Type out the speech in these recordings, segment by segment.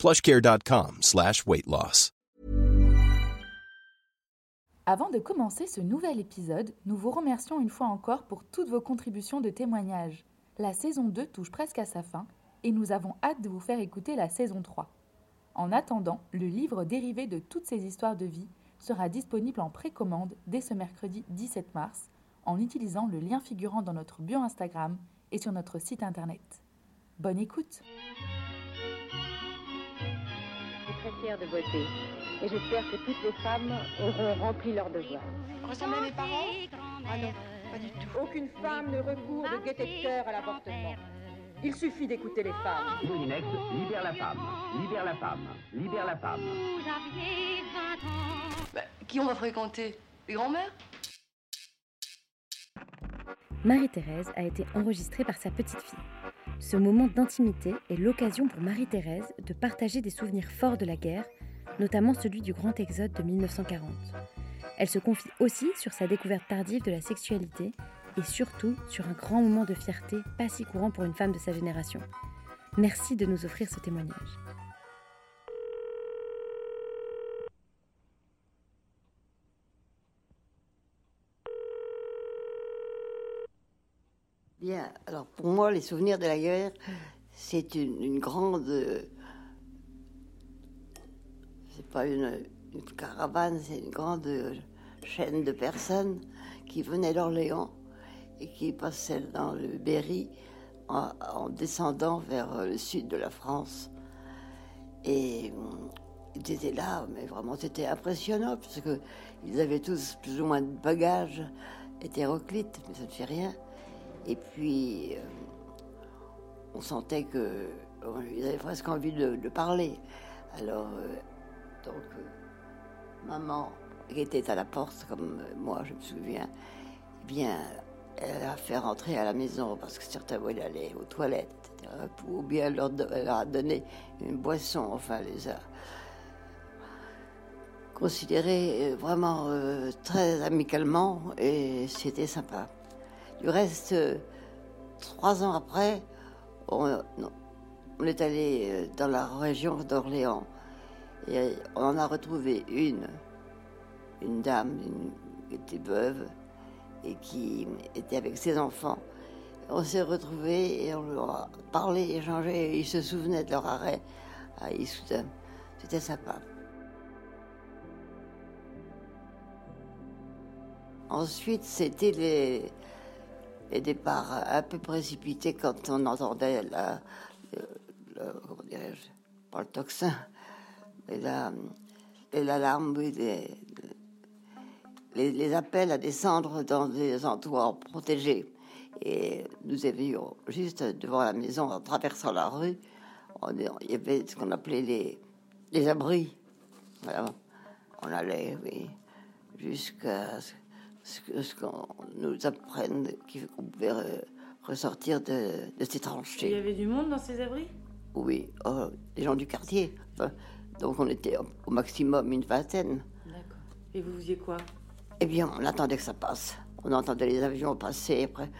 plushcare.com slash. Avant de commencer ce nouvel épisode, nous vous remercions une fois encore pour toutes vos contributions de témoignages. La saison 2 touche presque à sa fin et nous avons hâte de vous faire écouter la saison 3. En attendant, le livre dérivé de toutes ces histoires de vie sera disponible en précommande dès ce mercredi 17 mars en utilisant le lien figurant dans notre bio Instagram et sur notre site internet. Bonne écoute très fière de voter et j'espère que toutes les femmes auront rempli leur devoir. Ressemble à mes parents? Ah non, pas du tout. Aucune femme ne recourt de gaieté de cœur à l'avortement. Il suffit d'écouter les femmes. Moulinex, libère la femme, libère la femme, libère la femme. Bah, qui on va fréquenter? Les grands-mères? Marie-Thérèse a été enregistrée par sa petite fille. Ce moment d'intimité est l'occasion pour Marie-Thérèse de partager des souvenirs forts de la guerre, notamment celui du Grand Exode de 1940. Elle se confie aussi sur sa découverte tardive de la sexualité et surtout sur un grand moment de fierté pas si courant pour une femme de sa génération. Merci de nous offrir ce témoignage. Bien, alors pour moi, les souvenirs de la guerre, c'est une, grande. C'est pas une, caravane, c'est une grande chaîne de personnes qui venaient d'Orléans et qui passaient dans le Berry en, en descendant vers le sud de la France. Et ils étaient là, mais vraiment c'était impressionnant parce que ils avaient tous plus ou moins de bagages hétéroclites, mais ça ne fait rien. Et puis, euh, on sentait que euh, ils avaient presque envie de, parler. Alors, euh, donc, euh, maman, qui était à la porte, comme moi, je me souviens, eh bien, elle a fait rentrer à la maison parce que certains voulaient aller aux toilettes, etc. Ou bien elle leur, a donné une boisson, enfin, les a considérés vraiment très amicalement et c'était sympa. Du reste, euh, trois ans après, on, est allé euh, dans la région d'Orléans et euh, on en a retrouvé une, une dame une- qui était veuve et qui était avec ses enfants. On s'est retrouvés et on leur a parlé, échangé, ils se souvenaient de leur arrêt à Issoudun. C'était sympa. Ensuite, c'était les, les départs un peu précipités quand on entendait la, le, le- comment dirais-je, pas le tocsin, mais la, et l'alarme, oui, les, appels à descendre dans des endroits protégés. Et nous avions juste devant la maison, en traversant la rue, il y avait ce qu'on appelait les, les abris. Voilà. On allait, oui, jusqu'à ce, qu'on nous apprenne qu'on pouvait re- ressortir de, de ces Il y tranchées. avait du monde dans ces abris? Oui, oh, des gens du quartier. Enfin, donc on était au maximum une vingtaine. D'accord. Et vous faisiez quoi? Eh bien, on attendait que ça passe. On entendait les avions passer. Après,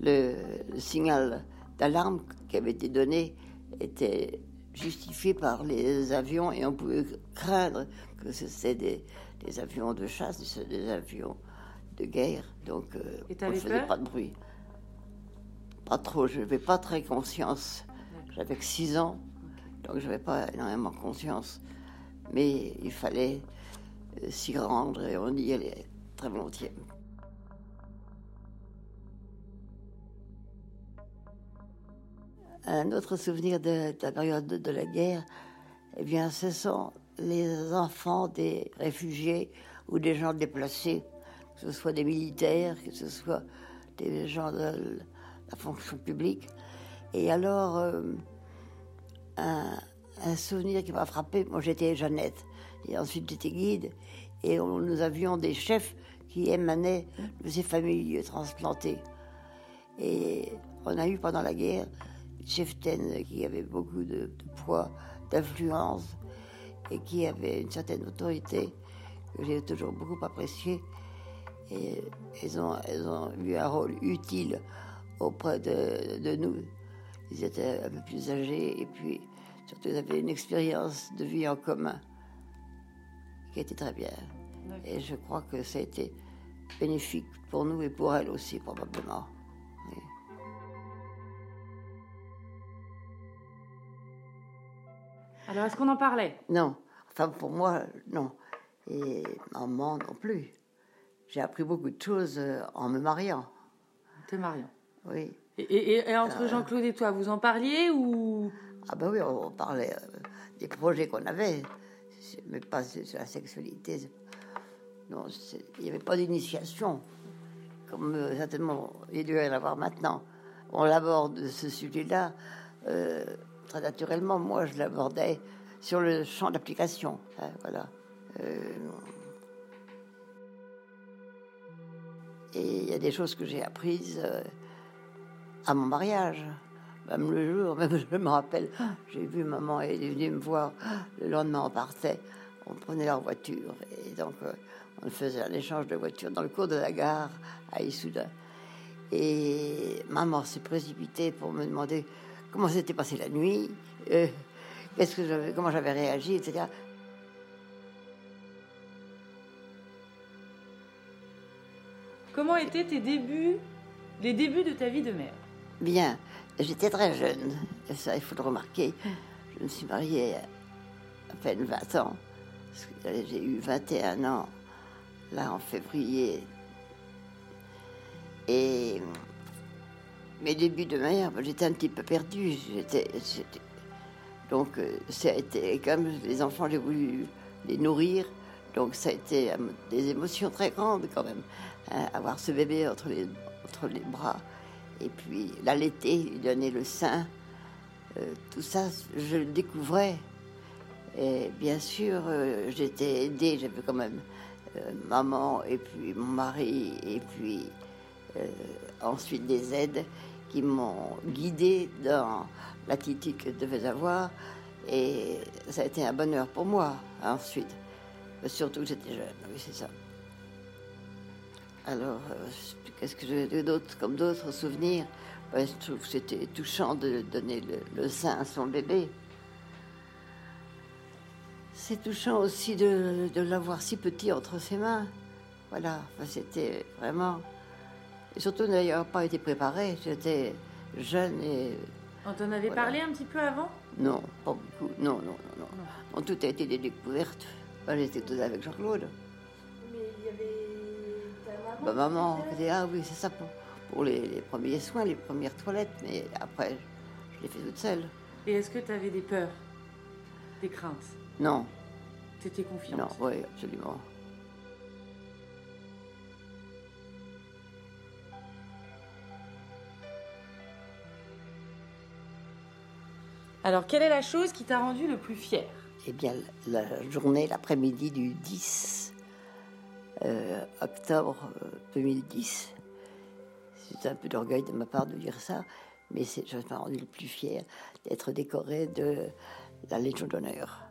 le, le signal d'alarme qui avait été donné était justifié par les avions et on pouvait craindre que c'était des, des avions de chasse, des avions de guerre. Donc, euh, Et on ne faisait peur pas de bruit. Pas trop. Je n'avais pas très conscience. J'avais que 6 ans, donc je n'avais pas énormément conscience. Mais il fallait euh, s'y rendre et on y allait très volontiers. Un autre souvenir de, de la période de, de la guerre, eh bien, ce sont les enfants des réfugiés ou des gens déplacés, que ce soit des militaires, que ce soit des gens de la fonction publique. Et alors, euh, un, souvenir qui m'a frappé, moi j'étais Jeannette, Et ensuite, j'étais guide. Et nous avions des chefs qui émanaient de ces familles transplantées. Et on a eu pendant la guerre des cheftaines qui avaient beaucoup de, de poids, d'influence et qui avaient une certaine autorité que j'ai toujours beaucoup appréciée. Et elles ont, elles ont eu un rôle utile auprès de, de nous. Ils étaient un peu plus âgés et puis surtout ils avaient une expérience de vie en commun qui était très bien. Et je crois que ça a été bénéfique pour nous et pour elles aussi probablement. Oui. Alors, est-ce qu'on en parlait? Non, enfin pour moi, non. Et maman non plus. J'ai appris beaucoup de choses euh, en me mariant. Te mariant. Oui. Et, et- et entre Euh. Jean-Claude et toi, vous en parliez ou? Ah ben oui, on parlait euh, des projets qu'on avait, mais pas sur la sexualité. Non, il n'y avait pas d'initiation, comme euh, certainement il doit y en avoir maintenant. On l'aborde ce sujet-là très naturellement. Moi, je l'abordais sur le champ d'application. hein, voilà. Et il y a des choses que j'ai apprises euh, à mon mariage. Même le jour, même je me rappelle, j'ai vu maman, elle est venue me voir. Le lendemain, on partait, on prenait leur voiture. Et donc, euh, on faisait un échange de voitures dans le cours de la gare à Issoudun. Et maman s'est précipitée pour me demander comment s'était passée la nuit, euh, qu'est-ce que comment j'avais réagi, etc. comment étaient tes débuts, les débuts de ta vie de mère? Bien, j'étais très jeune, et ça il faut le remarquer. Je me suis mariée à peine 20 ans. J'ai eu 21 ans, là en février. Et mes débuts de mère, ben, j'étais un petit peu perdue. Donc euh, ça a été, comme les enfants, j'ai voulu les nourrir. Donc ça a été euh, des émotions très grandes quand même. hein, avoir ce bébé entre les, entre les bras et puis l'allaiter, lui donner le sein, euh, tout ça, je le découvrais. Et bien sûr, euh, j'étais aidée, j'avais quand même maman et puis mon mari et puis ensuite des aides qui m'ont guidée dans l'attitude que je devais avoir. Et ça a été un bonheur pour moi ensuite. Surtout que j'étais jeune, oui, c'est ça. Alors, euh, qu'est-ce que j'ai d'autre comme d'autres souvenirs? Ben, Je trouve que c'était touchant de donner le, le sein à son bébé. C'est touchant aussi de, de l'avoir si petit entre ses mains. Voilà, Enfin, c'était vraiment. Et surtout d'ailleurs pas été préparé. J'étais jeune et. On t'en avait Voilà. parlé un petit peu avant? Non, pas beaucoup. Non, non, non, non. Non, tout a été des découvertes. J'étais tout avec Jean-Claude. Mais il y avait ta Bah, maman disait, ah oui, c'est ça pour, pour les, les premiers soins, les premières toilettes, mais après, je l'ai fait toute seule. Et est-ce que tu avais des peurs Des craintes? Non, Tu étais confiante? Non, oui, absolument. Alors, quelle est la chose qui t'a rendu le plus fier Eh bien, la journée, l'après-midi du 10 euh, octobre euh, 2010, c'est un peu d'orgueil de ma part de dire ça, mais c'est, je m'a rendu le plus fier d'être décoré de la Légion d'honneur.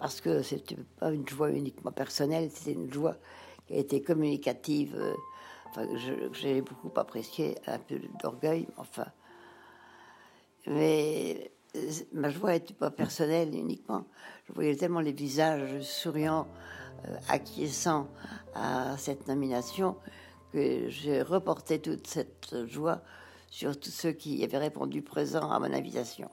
Parce que c'était pas une joie uniquement personnelle, c'était une joie qui a été communicative, euh, enfin, j'ai beaucoup apprécié, un peu d'orgueil, enfin. Mais euh, ma joie n'était pas personnelle uniquement. Je voyais tellement les visages souriants, euh, acquiescents à cette nomination, que j'ai reporté toute cette joie sur tous ceux qui avaient répondu présent à mon invitation.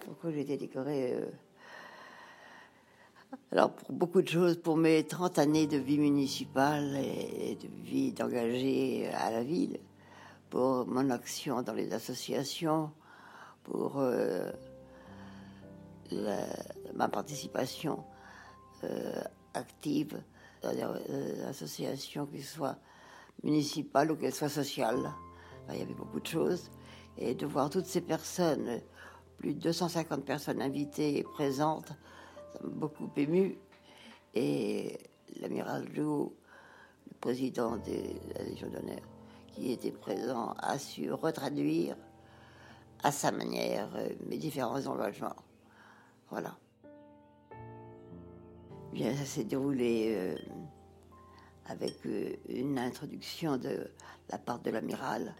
Pourquoi j'ai été décorée euh, Alors, pour beaucoup de choses, pour mes 30 années de vie municipale et de vie d'engagé à la ville, pour mon action dans les associations, pour euh, ma participation euh, active dans des euh, associations, qu'elles soient municipales ou qu'elles soient sociales. Il y avait beaucoup de choses. Et de voir toutes ces personnes plus de 250 personnes invitées et présentes. Ça m'a beaucoup ému. Et l'amiral Joe, le président de la Légion d'honneur, qui était présent, a su retraduire à sa manière euh, mes différents engagements. Voilà. Bien, ça s'est déroulé euh, avec euh, une introduction de la part de l'amiral.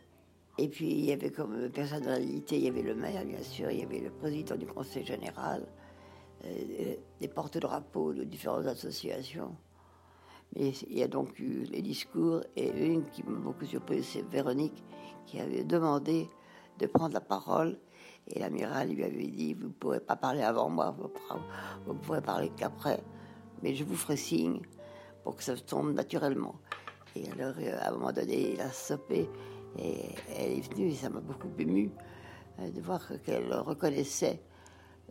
Et puis il y avait comme personnalité, il y avait le maire bien sûr, il y avait le président du conseil général, des porte-drapeaux de différentes associations. Il y a donc eu les discours et une qui m'a beaucoup surpris, c'est Véronique, qui avait demandé de prendre la parole. Et l'amiral lui avait dit, vous ne pourrez pas parler avant moi, vous ne pourrez parler qu'après, mais je vous ferai signe pour que ça tombe naturellement. Et alors, euh, à un moment donné, il a stoppé et elle est venue et ça m'a beaucoup ému euh, de voir qu'elle reconnaissait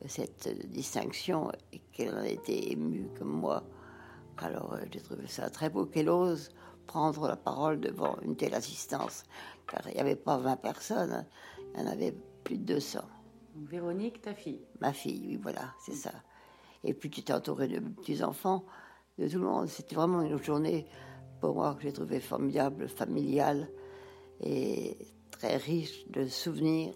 cette distinction et qu'elle en était émue comme moi. Alors euh, j'ai trouvé ça très beau qu'elle ose prendre la parole devant une telle assistance, car il n'y avait pas 20 personnes, il y en avait plus de 200. Véronique, ta fille Ma fille, oui, voilà, c'est ça. Et puis tu t'es entouré de petits-enfants, de tout le monde. C'était vraiment une journée, pour moi, que j'ai trouvé formidable, familiale et très riche de souvenirs.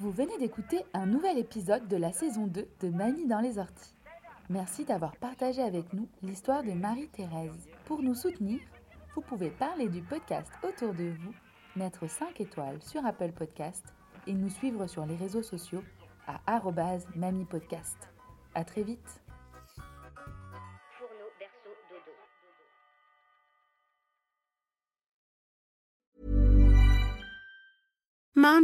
Vous venez d'écouter un nouvel épisode de la saison 2 de Mamie dans les orties. Merci d'avoir partagé avec nous l'histoire de Marie-Thérèse. Pour nous soutenir, vous pouvez parler du podcast autour de vous, mettre 5 étoiles sur Apple Podcast et nous suivre sur les réseaux sociaux à mamipodcast. À très vite